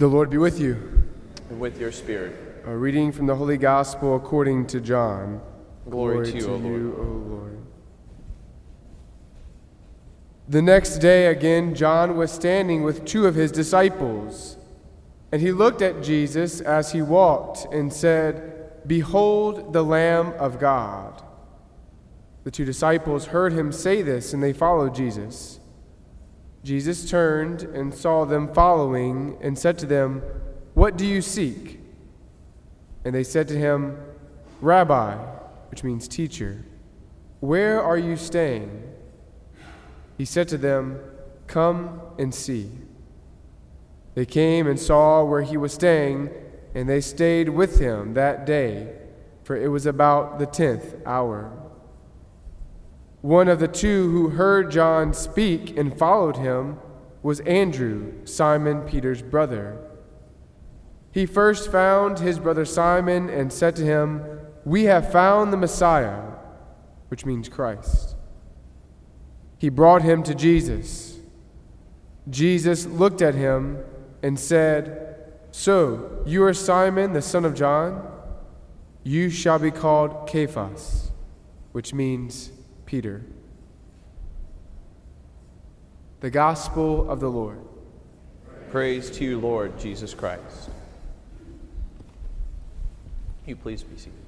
The Lord be with you. And with your spirit. A reading from the Holy Gospel according to John. Glory, to you, O Lord. O Lord. The next day again, John was standing with two of his disciples. And he looked at Jesus as he walked and said, Behold the Lamb of God. The two disciples heard him say this, and they followed Jesus. Jesus turned and saw them following and said to them, What do you seek? And they said to him, Rabbi, which means teacher, where are you staying? He said to them, Come and see. They came and saw where he was staying, and they stayed with him that day, for it was about the tenth hour. One of the two who heard John speak and followed him was Andrew, Simon Peter's brother. He first found his brother Simon and said to him, We have found the Messiah, which means Christ. He brought him to Jesus. Jesus looked at him and said, So, you are Simon, the son of John? You shall be called Cephas, which means Peter. The Gospel of the Lord. Praise to you, Lord Jesus Christ. You please be seated.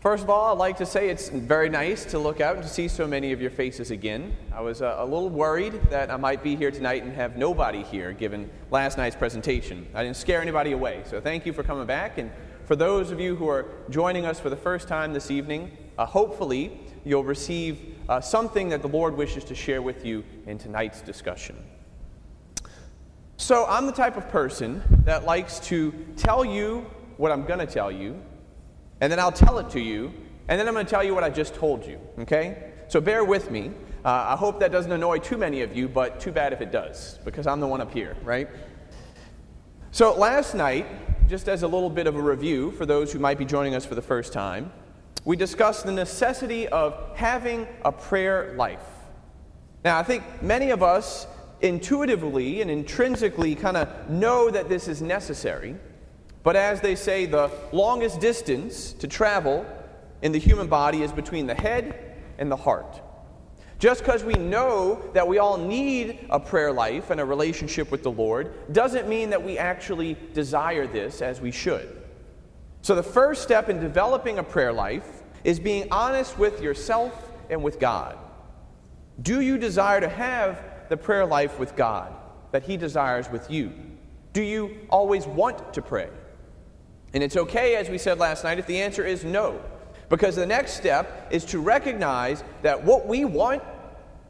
First of all, I'd like to say it's very nice to look out and to see so many of your faces again. I was uh, a little worried that I might be here tonight and have nobody here given last night's presentation. I didn't scare anybody away, so thank you for coming back. And for those of you who are joining us for the first time this evening, uh, hopefully you'll receive uh, something that the Lord wishes to share with you in tonight's discussion. So, I'm the type of person that likes to tell you what I'm going to tell you and then I'll tell it to you, and then I'm going to tell you what I just told you, okay? So bear with me. Uh, I hope that doesn't annoy too many of you, but too bad if it does, because I'm the one up here, right? So last night, just as a little bit of a review for those who might be joining us for the first time, we discussed the necessity of having a prayer life. Now, I think many of us intuitively and intrinsically kind of know that this is necessary. But as they say, the longest distance to travel in the human body is between the head and the heart. Just because we know that we all need a prayer life and a relationship with the Lord doesn't mean that we actually desire this as we should. So, the first step in developing a prayer life is being honest with yourself and with God. Do you desire to have the prayer life with God that He desires with you? Do you always want to pray? And it's okay, as we said last night, if the answer is no. Because the next step is to recognize that what we want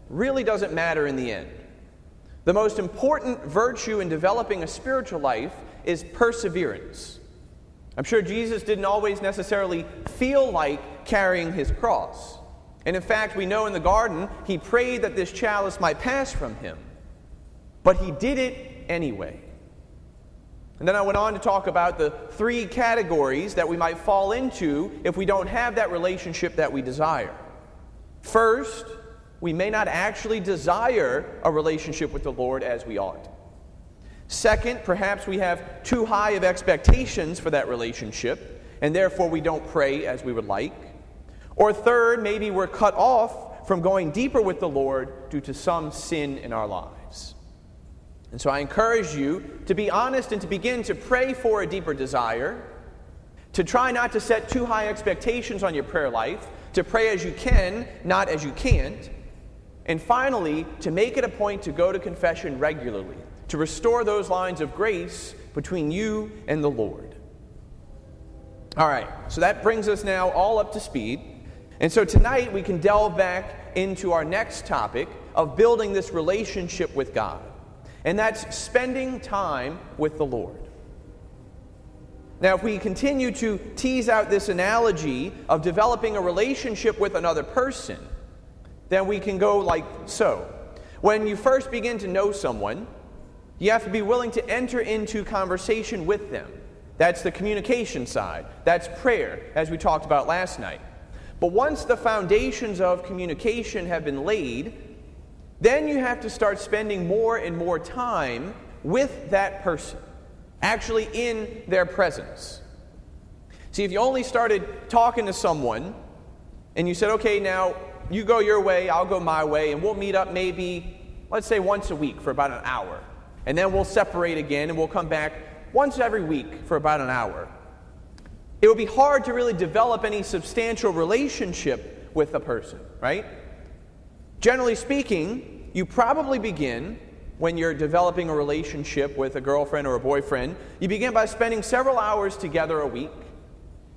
really doesn't matter in the end. The most important virtue in developing a spiritual life is perseverance. I'm sure Jesus didn't always necessarily feel like carrying his cross. And in fact, we know in the garden, he prayed that this chalice might pass from him. But he did it anyway. And then I went on to talk about the three categories that we might fall into if we don't have that relationship that we desire. First, we may not actually desire a relationship with the Lord as we ought. Second, perhaps we have too high of expectations for that relationship, and therefore we don't pray as we would like. Or third, maybe we're cut off from going deeper with the Lord due to some sin in our lives. And so I encourage you to be honest and to begin to pray for a deeper desire, to try not to set too high expectations on your prayer life, to pray as you can, not as you can't, and finally, to make it a point to go to confession regularly, to restore those lines of grace between you and the Lord. All right, so that brings us now all up to speed. And so tonight we can delve back into our next topic of building this relationship with God and that's spending time with the Lord. Now, if we continue to tease out this analogy of developing a relationship with another person, then we can go like so. When you first begin to know someone, you have to be willing to enter into conversation with them. That's the communication side. That's prayer, as we talked about last night. But once the foundations of communication have been laid, then you have to start spending more and more time with that person, actually in their presence. See, if you only started talking to someone and you said, okay, now you go your way, I'll go my way, and we'll meet up maybe, let's say, once a week for about an hour. And then we'll separate again and we'll come back once every week for about an hour. It would be hard to really develop any substantial relationship with a person, right? Generally speaking, you probably begin when you're developing a relationship with a girlfriend or a boyfriend, you begin by spending several hours together a week.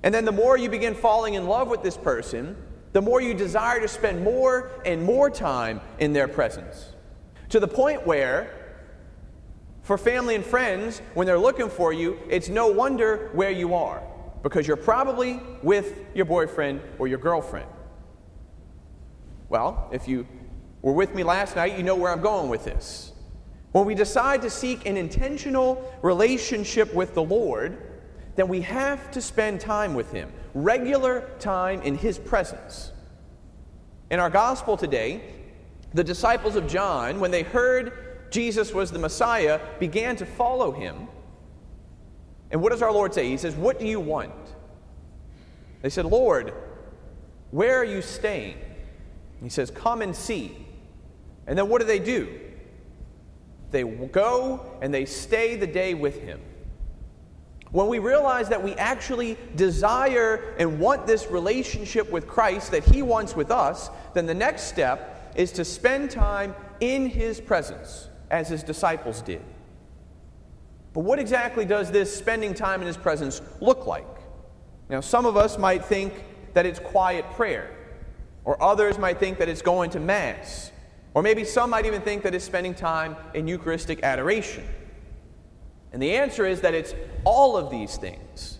And then the more you begin falling in love with this person, the more you desire to spend more and more time in their presence. To the point where, for family and friends, when they're looking for you, it's no wonder where you are, because you're probably with your boyfriend or your girlfriend. Well, if you were with me last night, you know where I'm going with this. When we decide to seek an intentional relationship with the Lord, then we have to spend time with Him, regular time in His presence. In our gospel today, the disciples of John, when they heard Jesus was the Messiah, began to follow Him. And what does our Lord say? He says, What do you want? They said, Lord, where are you staying? He says, Come and see. And then what do they do? They go and they stay the day with him. When we realize that we actually desire and want this relationship with Christ that He wants with us, then the next step is to spend time in His presence, as His disciples did. But what exactly does this spending time in His presence look like? Now, some of us might think that it's quiet prayer, or others might think that it's going to Mass, or maybe some might even think that it's spending time in Eucharistic adoration. And the answer is that it's all of these things.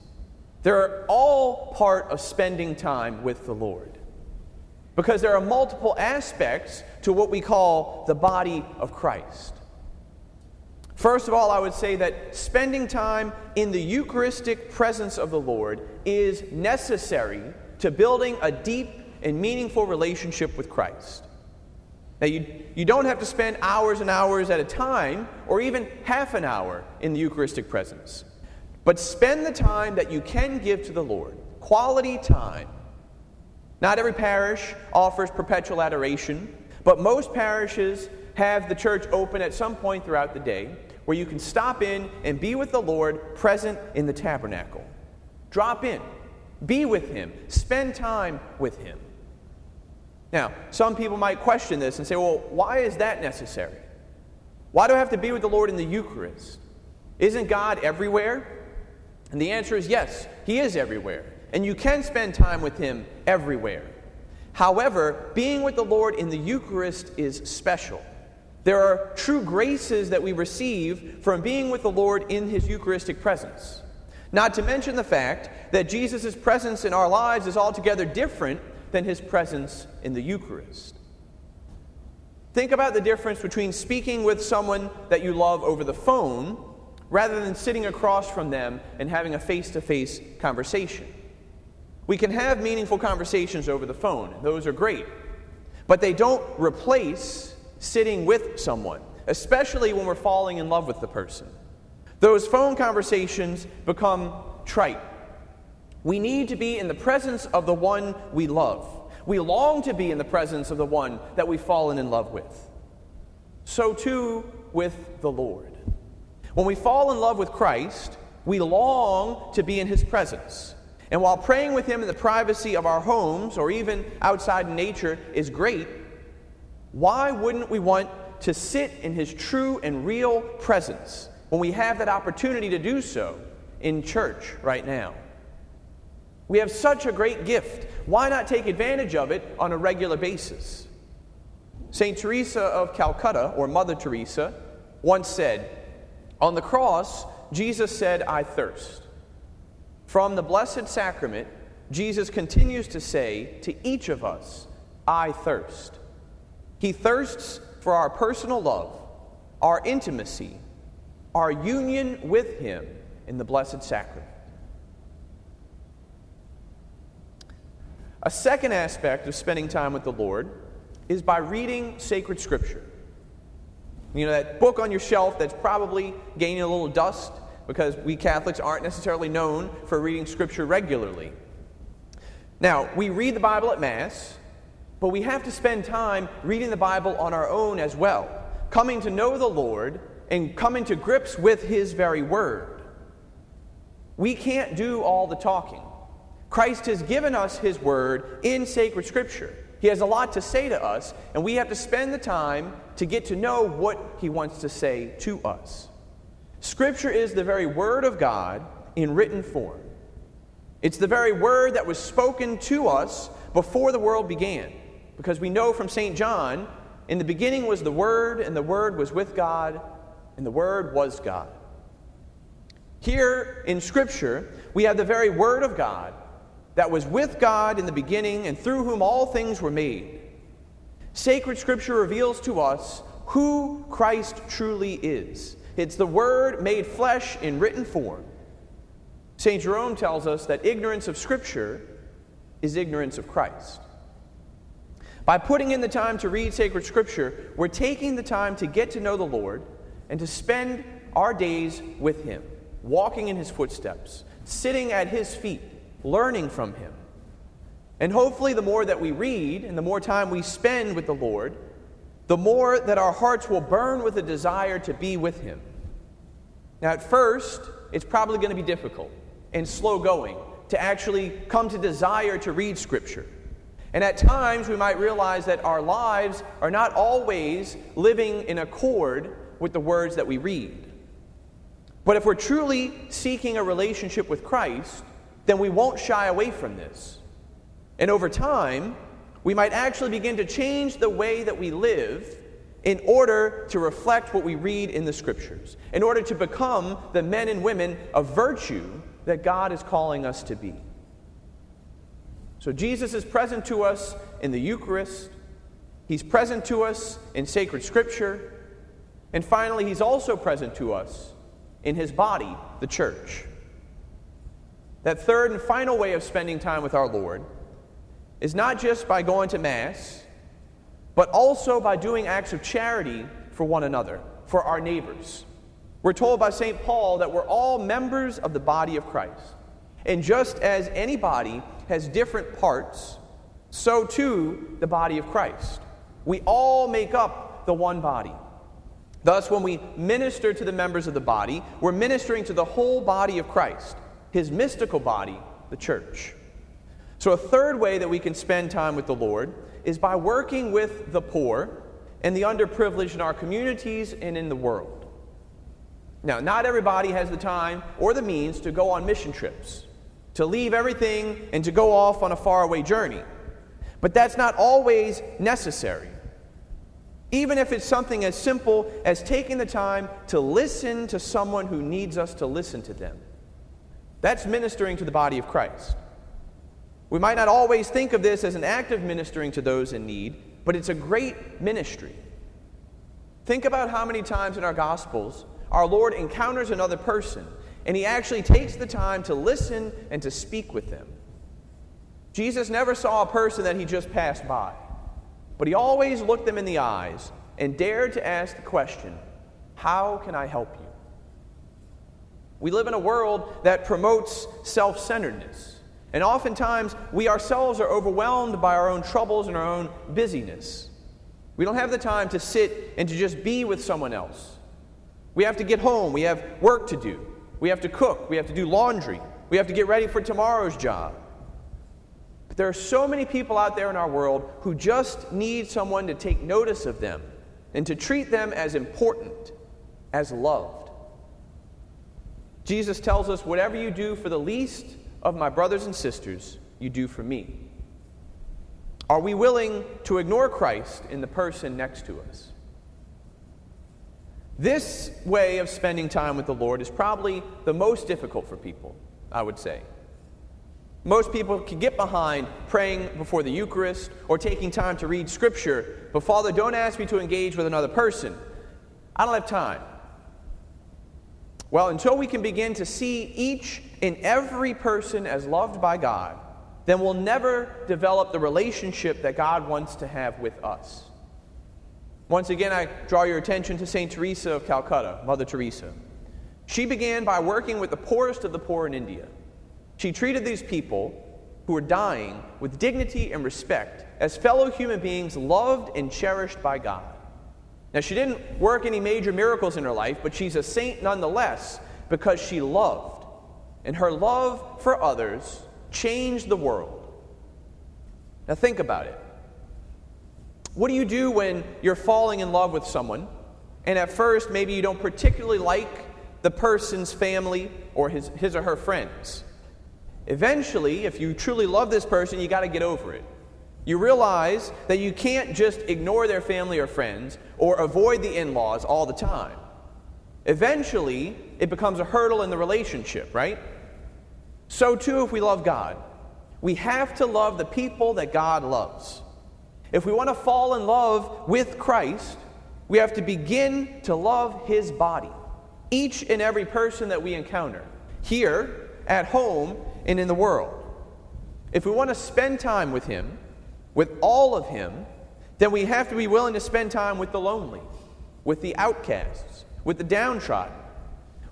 They're all part of spending time with the Lord. Because there are multiple aspects to what we call the body of Christ. First of all, I would say that spending time in the Eucharistic presence of the Lord is necessary to building a deep and meaningful relationship with Christ. Now, you, you don't have to spend hours and hours at a time, or even half an hour in the Eucharistic presence. But spend the time that you can give to the Lord, quality time. Not every parish offers perpetual adoration, but most parishes have the church open at some point throughout the day where you can stop in and be with the Lord present in the tabernacle. Drop in, be with Him, spend time with Him. Now, some people might question this and say, well, why is that necessary? Why do I have to be with the Lord in the Eucharist? Isn't God everywhere? And the answer is yes, He is everywhere. And you can spend time with Him everywhere. However, being with the Lord in the Eucharist is special. There are true graces that we receive from being with the Lord in His Eucharistic presence. Not to mention the fact that Jesus' presence in our lives is altogether different than his presence in the Eucharist. Think about the difference between speaking with someone that you love over the phone rather than sitting across from them and having a face to face conversation. We can have meaningful conversations over the phone, those are great. But they don't replace sitting with someone, especially when we're falling in love with the person. Those phone conversations become trite we need to be in the presence of the one we love. We long to be in the presence of the one that we've fallen in love with. So too with the Lord. When we fall in love with Christ, we long to be in his presence. And while praying with him in the privacy of our homes or even outside in nature is great, why wouldn't we want to sit in his true and real presence when we have that opportunity to do so in church right now? We have such a great gift. Why not take advantage of it on a regular basis? St. Teresa of Calcutta, or Mother Teresa, once said, On the cross, Jesus said, I thirst. From the Blessed Sacrament, Jesus continues to say to each of us, I thirst. He thirsts for our personal love, our intimacy, our union with Him in the Blessed Sacrament. A second aspect of spending time with the Lord is by reading sacred scripture. You know, that book on your shelf that's probably gaining a little dust because we Catholics aren't necessarily known for reading Scripture regularly. Now, we read the Bible at Mass, but we have to spend time reading the Bible on our own as well, coming to know the Lord and coming to grips with His very Word. We can't do all the talking. Christ has given us His Word in sacred Scripture. He has a lot to say to us, and we have to spend the time to get to know what He wants to say to us. Scripture is the very Word of God in written form. It's the very Word that was spoken to us before the world began, because we know from St. John, in the beginning was the Word, and the Word was with God, and the Word was God. Here in Scripture, we have the very Word of God that was with God in the beginning and through whom all things were made. Sacred Scripture reveals to us who Christ truly is. It's the Word made flesh in written form. St. Jerome tells us that ignorance of Scripture is ignorance of Christ. By putting in the time to read sacred Scripture, we're taking the time to get to know the Lord and to spend our days with Him, walking in His footsteps, sitting at His feet, learning from Him. And hopefully, the more that we read and the more time we spend with the Lord, the more that our hearts will burn with a desire to be with Him. Now, at first, it's probably going to be difficult and slow going to actually come to desire to read Scripture. And at times, we might realize that our lives are not always living in accord with the words that we read. But if we're truly seeking a relationship with Christ, then we won't shy away from this. And over time, we might actually begin to change the way that we live in order to reflect what we read in the scriptures, in order to become the men and women of virtue that God is calling us to be. So Jesus is present to us in the Eucharist, He's present to us in sacred scripture, and finally, He's also present to us in His body, the church. That third and final way of spending time with our Lord is not just by going to Mass, but also by doing acts of charity for one another, for our neighbors. We're told by St. Paul that we're all members of the body of Christ. And just as any body has different parts, so too the body of Christ. We all make up the one body. Thus, when we minister to the members of the body, we're ministering to the whole body of Christ his mystical body, the church. So, a third way that we can spend time with the Lord is by working with the poor and the underprivileged in our communities and in the world. Now, not everybody has the time or the means to go on mission trips, to leave everything and to go off on a faraway journey. But that's not always necessary. Even if it's something as simple as taking the time to listen to someone who needs us to listen to them. That's ministering to the body of Christ. We might not always think of this as an act of ministering to those in need, but it's a great ministry. Think about how many times in our Gospels our Lord encounters another person and he actually takes the time to listen and to speak with them. Jesus never saw a person that he just passed by, but he always looked them in the eyes and dared to ask the question, How can I help you? We live in a world that promotes self centeredness. And oftentimes, we ourselves are overwhelmed by our own troubles and our own busyness. We don't have the time to sit and to just be with someone else. We have to get home. We have work to do. We have to cook. We have to do laundry. We have to get ready for tomorrow's job. But there are so many people out there in our world who just need someone to take notice of them and to treat them as important, as loved. Jesus tells us, Whatever you do for the least of my brothers and sisters, you do for me. Are we willing to ignore Christ in the person next to us? This way of spending time with the Lord is probably the most difficult for people, I would say. Most people can get behind praying before the Eucharist or taking time to read Scripture, but Father, don't ask me to engage with another person. I don't have time. Well, until we can begin to see each and every person as loved by God, then we'll never develop the relationship that God wants to have with us. Once again, I draw your attention to St. Teresa of Calcutta, Mother Teresa. She began by working with the poorest of the poor in India. She treated these people who were dying with dignity and respect as fellow human beings loved and cherished by God. Now, she didn't work any major miracles in her life, but she's a saint nonetheless because she loved. And her love for others changed the world. Now, think about it. What do you do when you're falling in love with someone, and at first maybe you don't particularly like the person's family or his, his or her friends? Eventually, if you truly love this person, you got to get over it. You realize that you can't just ignore their family or friends or avoid the in laws all the time. Eventually, it becomes a hurdle in the relationship, right? So, too, if we love God, we have to love the people that God loves. If we want to fall in love with Christ, we have to begin to love His body, each and every person that we encounter, here, at home, and in the world. If we want to spend time with Him, with all of Him, then we have to be willing to spend time with the lonely, with the outcasts, with the downtrodden.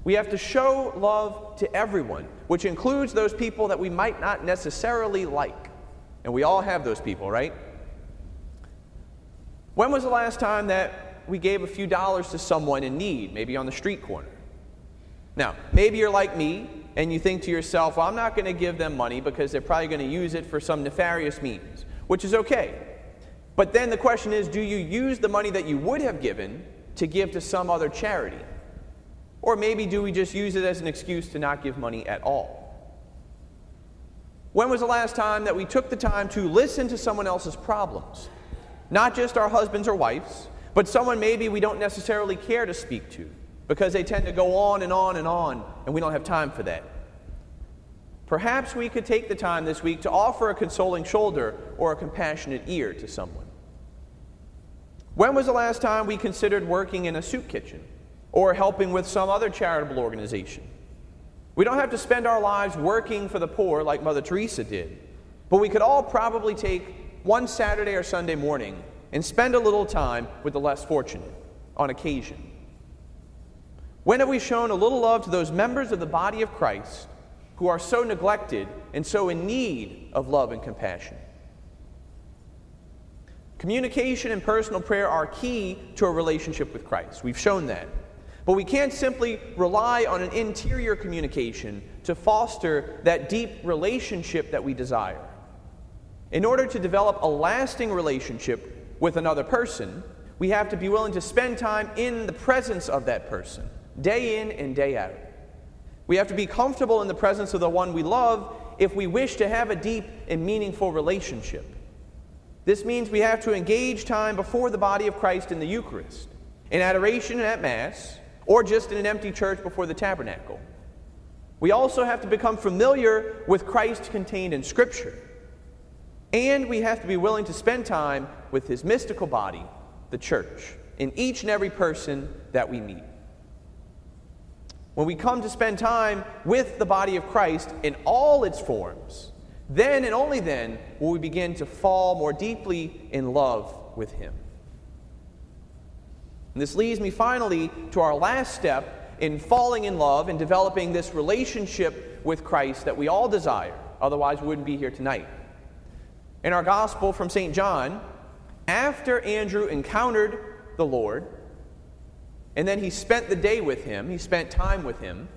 We have to show love to everyone, which includes those people that we might not necessarily like. And we all have those people, right? When was the last time that we gave a few dollars to someone in need, maybe on the street corner? Now, maybe you're like me and you think to yourself, well, I'm not going to give them money because they're probably going to use it for some nefarious means which is okay. But then the question is do you use the money that you would have given to give to some other charity? Or maybe do we just use it as an excuse to not give money at all? When was the last time that we took the time to listen to someone else's problems? Not just our husbands or wives, but someone maybe we don't necessarily care to speak to because they tend to go on and on and on, and we don't have time for that. Perhaps we could take the time this week to offer a consoling shoulder or a compassionate ear to someone. When was the last time we considered working in a soup kitchen or helping with some other charitable organization? We don't have to spend our lives working for the poor like Mother Teresa did, but we could all probably take one Saturday or Sunday morning and spend a little time with the less fortunate on occasion. When have we shown a little love to those members of the body of Christ who are so neglected and so in need of love and compassion. Communication and personal prayer are key to a relationship with Christ. We've shown that. But we can't simply rely on an interior communication to foster that deep relationship that we desire. In order to develop a lasting relationship with another person, we have to be willing to spend time in the presence of that person, day in and day out. We have to be comfortable in the presence of the one we love if we wish to have a deep and meaningful relationship. This means we have to engage time before the body of Christ in the Eucharist, in adoration at Mass, or just in an empty church before the tabernacle. We also have to become familiar with Christ contained in Scripture. And we have to be willing to spend time with his mystical body, the church, in each and every person that we meet. When we come to spend time with the body of Christ in all its forms, then and only then will we begin to fall more deeply in love with Him. And this leads me finally to our last step in falling in love and developing this relationship with Christ that we all desire. Otherwise, we wouldn't be here tonight. In our gospel from St. John, after Andrew encountered the Lord, and then he spent the day with him, he spent time with him.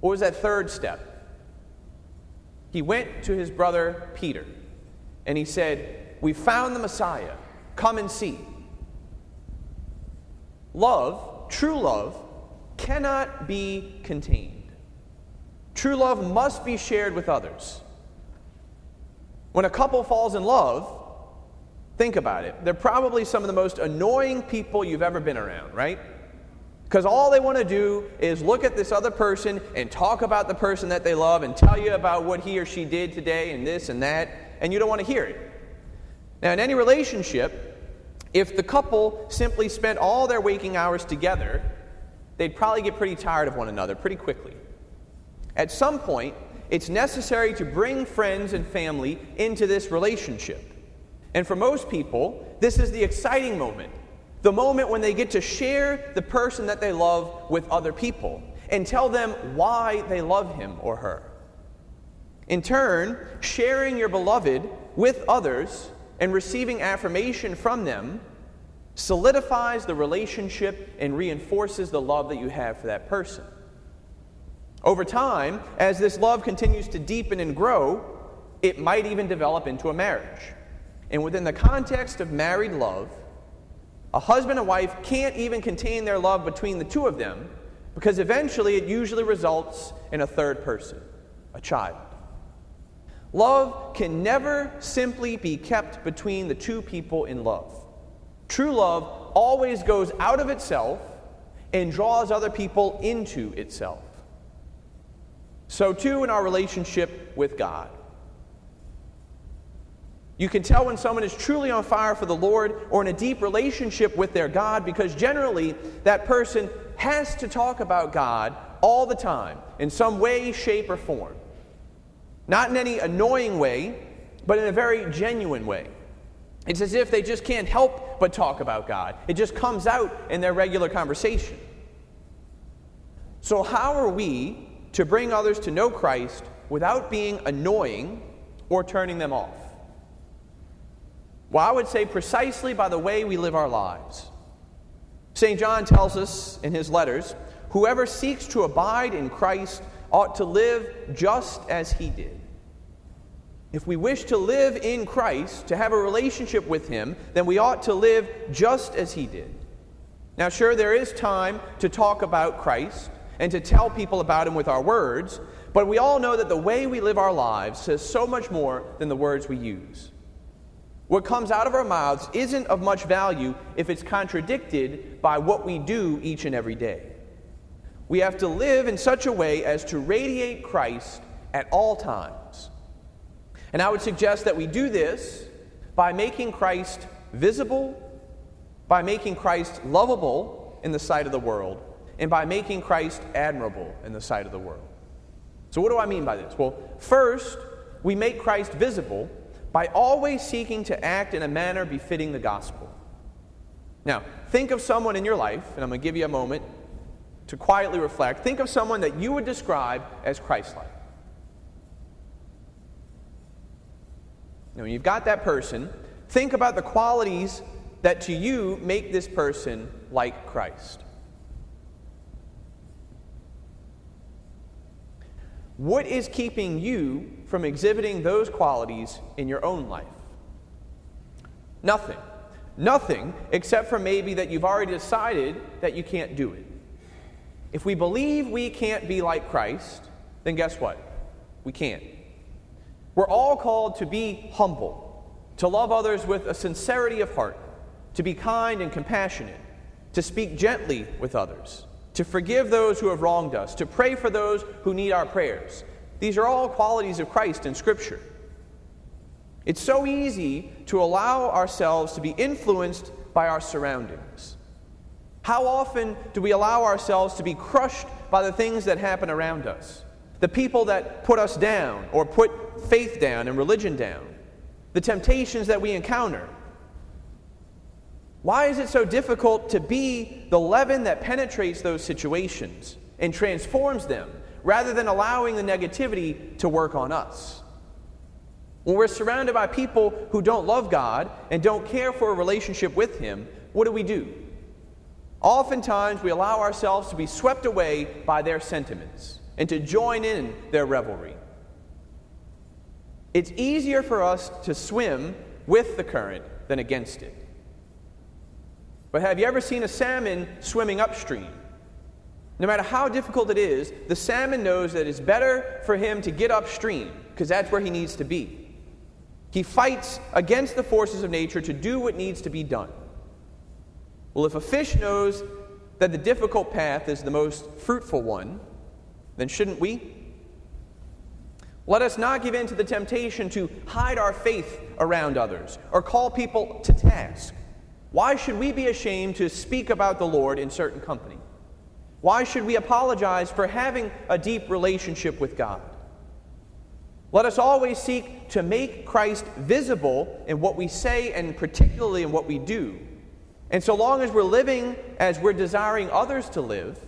What was that third step? He went to his brother Peter and he said, We found the Messiah. Come and see. Love, true love, cannot be contained. True love must be shared with others. When a couple falls in love, Think about it. They're probably some of the most annoying people you've ever been around, right? Because all they want to do is look at this other person and talk about the person that they love and tell you about what he or she did today and this and that, and you don't want to hear it. Now, in any relationship, if the couple simply spent all their waking hours together, they'd probably get pretty tired of one another pretty quickly. At some point, it's necessary to bring friends and family into this relationship. And for most people, This is the exciting moment. The moment when they get to share the person that they love with other people and tell them why they love him or her. In turn, sharing your beloved with others and receiving affirmation from them solidifies the relationship and reinforces the love that you have for that person. Over time, as this love continues to deepen and grow, it might even develop into a marriage. And within the context of married love, a husband and wife can't even contain their love between the two of them because eventually it usually results in a third person, a child. Love can never simply be kept between the two people in love. True love always goes out of itself and draws other people into itself. So, too, in our relationship with God. You can tell when someone is truly on fire for the Lord or in a deep relationship with their God because generally that person has to talk about God all the time in some way, shape, or form. Not in any annoying way, but in a very genuine way. It's as if they just can't help but talk about God. It just comes out in their regular conversation. So, how are we to bring others to know Christ without being annoying or turning them off? Well, I would say precisely by the way we live our lives. St. John tells us in his letters whoever seeks to abide in Christ ought to live just as he did. If we wish to live in Christ, to have a relationship with him, then we ought to live just as he did. Now, sure, there is time to talk about Christ and to tell people about him with our words, but we all know that the way we live our lives says so much more than the words we use. What comes out of our mouths isn't of much value if it's contradicted by what we do each and every day. We have to live in such a way as to radiate Christ at all times. And I would suggest that we do this by making Christ visible, by making Christ lovable in the sight of the world, and by making Christ admirable in the sight of the world. So, what do I mean by this? Well, first, we make Christ visible by always seeking to act in a manner befitting the gospel. Now, think of someone in your life, and I'm going to give you a moment to quietly reflect, think of someone that you would describe as Christ like. Now, when you've got that person, think about the qualities that to you make this person like Christ. What is keeping you from exhibiting those qualities in your own life? Nothing. Nothing except for maybe that you've already decided that you can't do it. If we believe we can't be like Christ, then guess what? We can't. We're all called to be humble, to love others with a sincerity of heart, to be kind and compassionate, to speak gently with others, to forgive those who have wronged us, to pray for those who need our prayers. These are all qualities of Christ in Scripture. It's so easy to allow ourselves to be influenced by our surroundings. How often do we allow ourselves to be crushed by the things that happen around us? The people that put us down or put faith down and religion down, the temptations that we encounter. Why is it so difficult to be the leaven that penetrates those situations and transforms them rather than allowing the negativity to work on us? When we're surrounded by people who don't love God and don't care for a relationship with Him, what do we do? Oftentimes, we allow ourselves to be swept away by their sentiments and to join in their revelry. It's easier for us to swim with the current than against it. But have you ever seen a salmon swimming upstream? No matter how difficult it is, the salmon knows that it's better for him to get upstream because that's where he needs to be. He fights against the forces of nature to do what needs to be done. Well, if a fish knows that the difficult path is the most fruitful one, then shouldn't we? Let us not give in to the temptation to hide our faith around others or call people to task. Why should we be ashamed to speak about the Lord in certain company? Why should we apologize for having a deep relationship with God? Let us always seek to make Christ visible in what we say and particularly in what we do. And so long as we're living as we're desiring others to live,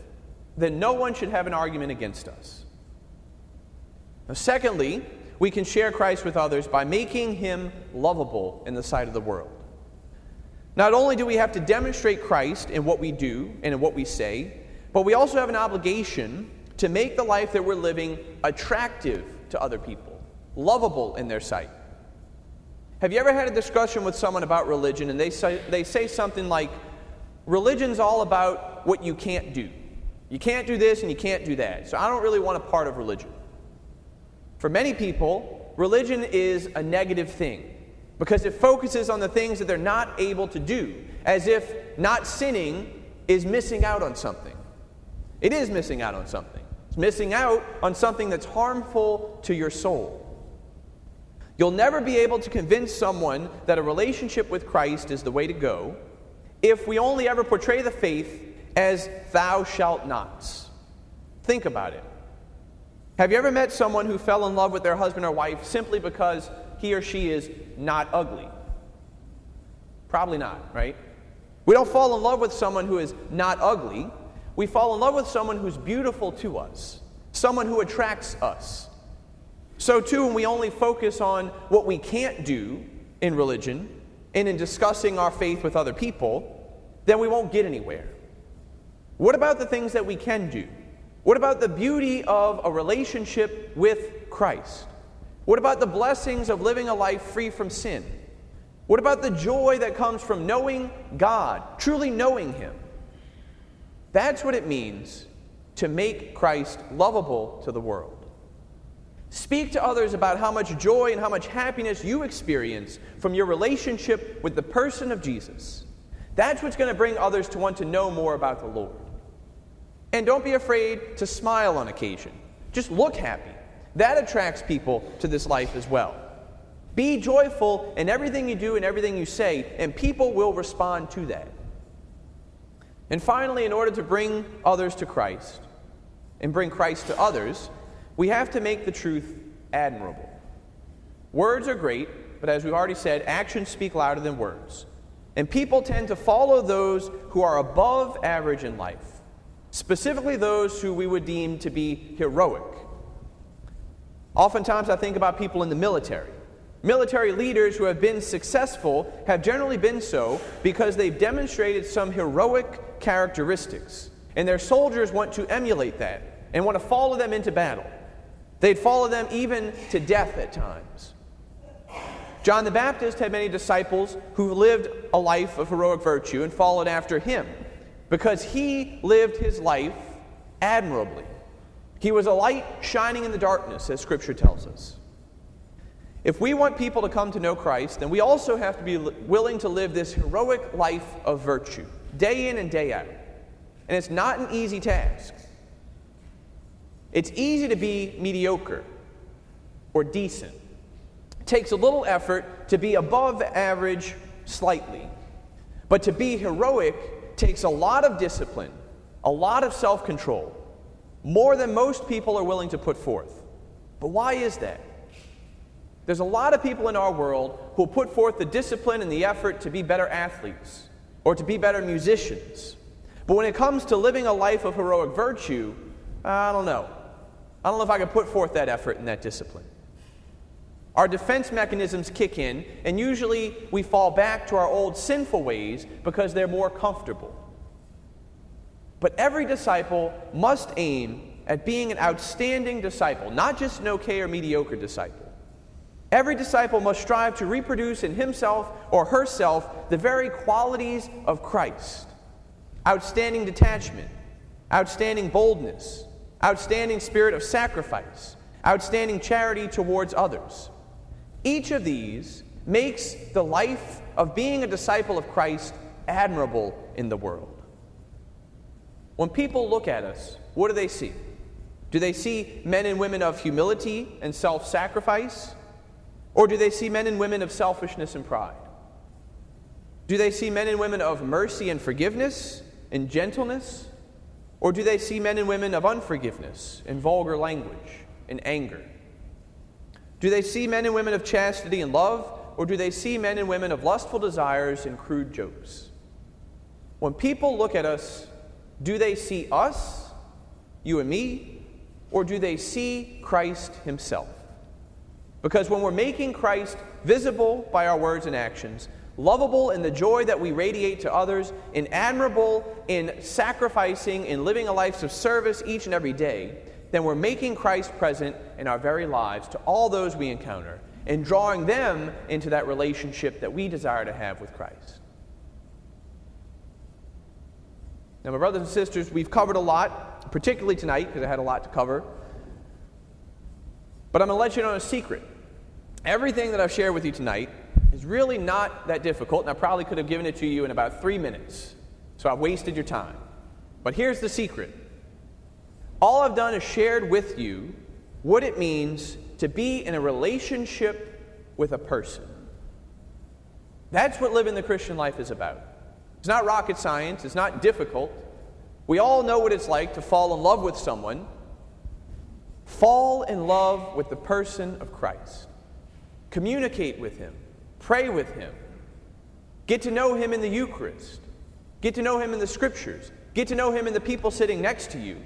then no one should have an argument against us. Now, secondly, we can share Christ with others by making him lovable in the sight of the world. Not only do we have to demonstrate Christ in what we do and in what we say, but we also have an obligation to make the life that we're living attractive to other people, lovable in their sight. Have you ever had a discussion with someone about religion and they say, they say something like, religion's all about what you can't do. You can't do this and you can't do that. So I don't really want a part of religion. For many people, religion is a negative thing because it focuses on the things that they're not able to do, as if not sinning is missing out on something. It is missing out on something. It's missing out on something that's harmful to your soul. You'll never be able to convince someone that a relationship with Christ is the way to go if we only ever portray the faith as thou shalt nots. Think about it. Have you ever met someone who fell in love with their husband or wife simply because he or she is not ugly? Probably not, right? We don't fall in love with someone who is not ugly. We fall in love with someone who's beautiful to us, someone who attracts us. So, too, when we only focus on what we can't do in religion and in discussing our faith with other people, then we won't get anywhere. What about the things that we can do? What about the beauty of a relationship with Christ? What about the blessings of living a life free from sin? What about the joy that comes from knowing God, truly knowing Him? That's what it means to make Christ lovable to the world. Speak to others about how much joy and how much happiness you experience from your relationship with the person of Jesus. That's what's going to bring others to want to know more about the Lord. And don't be afraid to smile on occasion. Just look happy. That attracts people to this life as well. Be joyful in everything you do and everything you say, and people will respond to that. And finally, in order to bring others to Christ and bring Christ to others, we have to make the truth admirable. Words are great, but as we've already said, actions speak louder than words. And people tend to follow those who are above average in life, specifically those who we would deem to be heroic. Oftentimes, I think about people in the military. Military leaders who have been successful have generally been so because they've demonstrated some heroic characteristics. And their soldiers want to emulate that and want to follow them into battle. They'd follow them even to death at times. John the Baptist had many disciples who lived a life of heroic virtue and followed after him because he lived his life admirably. He was a light shining in the darkness, as Scripture tells us. If we want people to come to know Christ, then we also have to be willing to live this heroic life of virtue, day in and day out. And it's not an easy task. It's easy to be mediocre or decent. It takes a little effort to be above average slightly. But to be heroic takes a lot of discipline, a lot of self control, more than most people are willing to put forth. But why is that? There's a lot of people in our world who will put forth the discipline and the effort to be better athletes or to be better musicians. But when it comes to living a life of heroic virtue, I don't know. I don't know if I can put forth that effort and that discipline. Our defense mechanisms kick in, and usually we fall back to our old sinful ways because they're more comfortable. But every disciple must aim at being an outstanding disciple, not just an okay or mediocre disciple. Every disciple must strive to reproduce in himself or herself the very qualities of Christ outstanding detachment, outstanding boldness, outstanding spirit of sacrifice, outstanding charity towards others. Each of these makes the life of being a disciple of Christ admirable in the world. When people look at us, what do they see? Do they see men and women of humility and self sacrifice? Or do they see men and women of selfishness and pride? Do they see men and women of mercy and forgiveness and gentleness? Or do they see men and women of unforgiveness and vulgar language and anger? Do they see men and women of chastity and love, or do they see men and women of lustful desires and crude jokes? When people look at us, do they see us, you and me, or do they see Christ Himself? Because when we're making Christ visible by our words and actions, lovable in the joy that we radiate to others, and admirable in sacrificing and living a life of service each and every day, then we're making Christ present in our very lives to all those we encounter and drawing them into that relationship that we desire to have with Christ. Now, my brothers and sisters, we've covered a lot, particularly tonight, because I had a lot to cover. But I'm going to let you know a secret. Everything that I've shared with you tonight is really not that difficult, and I probably could have given it to you in about three minutes. So I've wasted your time. But here's the secret all I've done is shared with you what it means to be in a relationship with a person. That's what living the Christian life is about. It's not rocket science, it's not difficult. We all know what it's like to fall in love with someone. Fall in love with the person of Christ. Communicate with him, pray with him, get to know him in the Eucharist, get to know him in the scriptures, get to know him in the people sitting next to you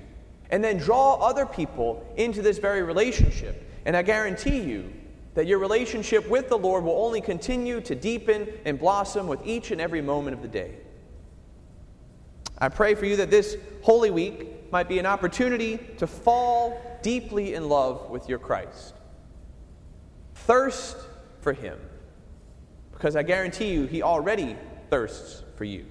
and then draw other people into this very relationship. And I guarantee you that your relationship with the Lord will only continue to deepen and blossom with each and every moment of the day. I pray for you that this Holy Week might be an opportunity to fall deeply in love with your Christ. Thirst for Him, because I guarantee you, He already thirsts for you.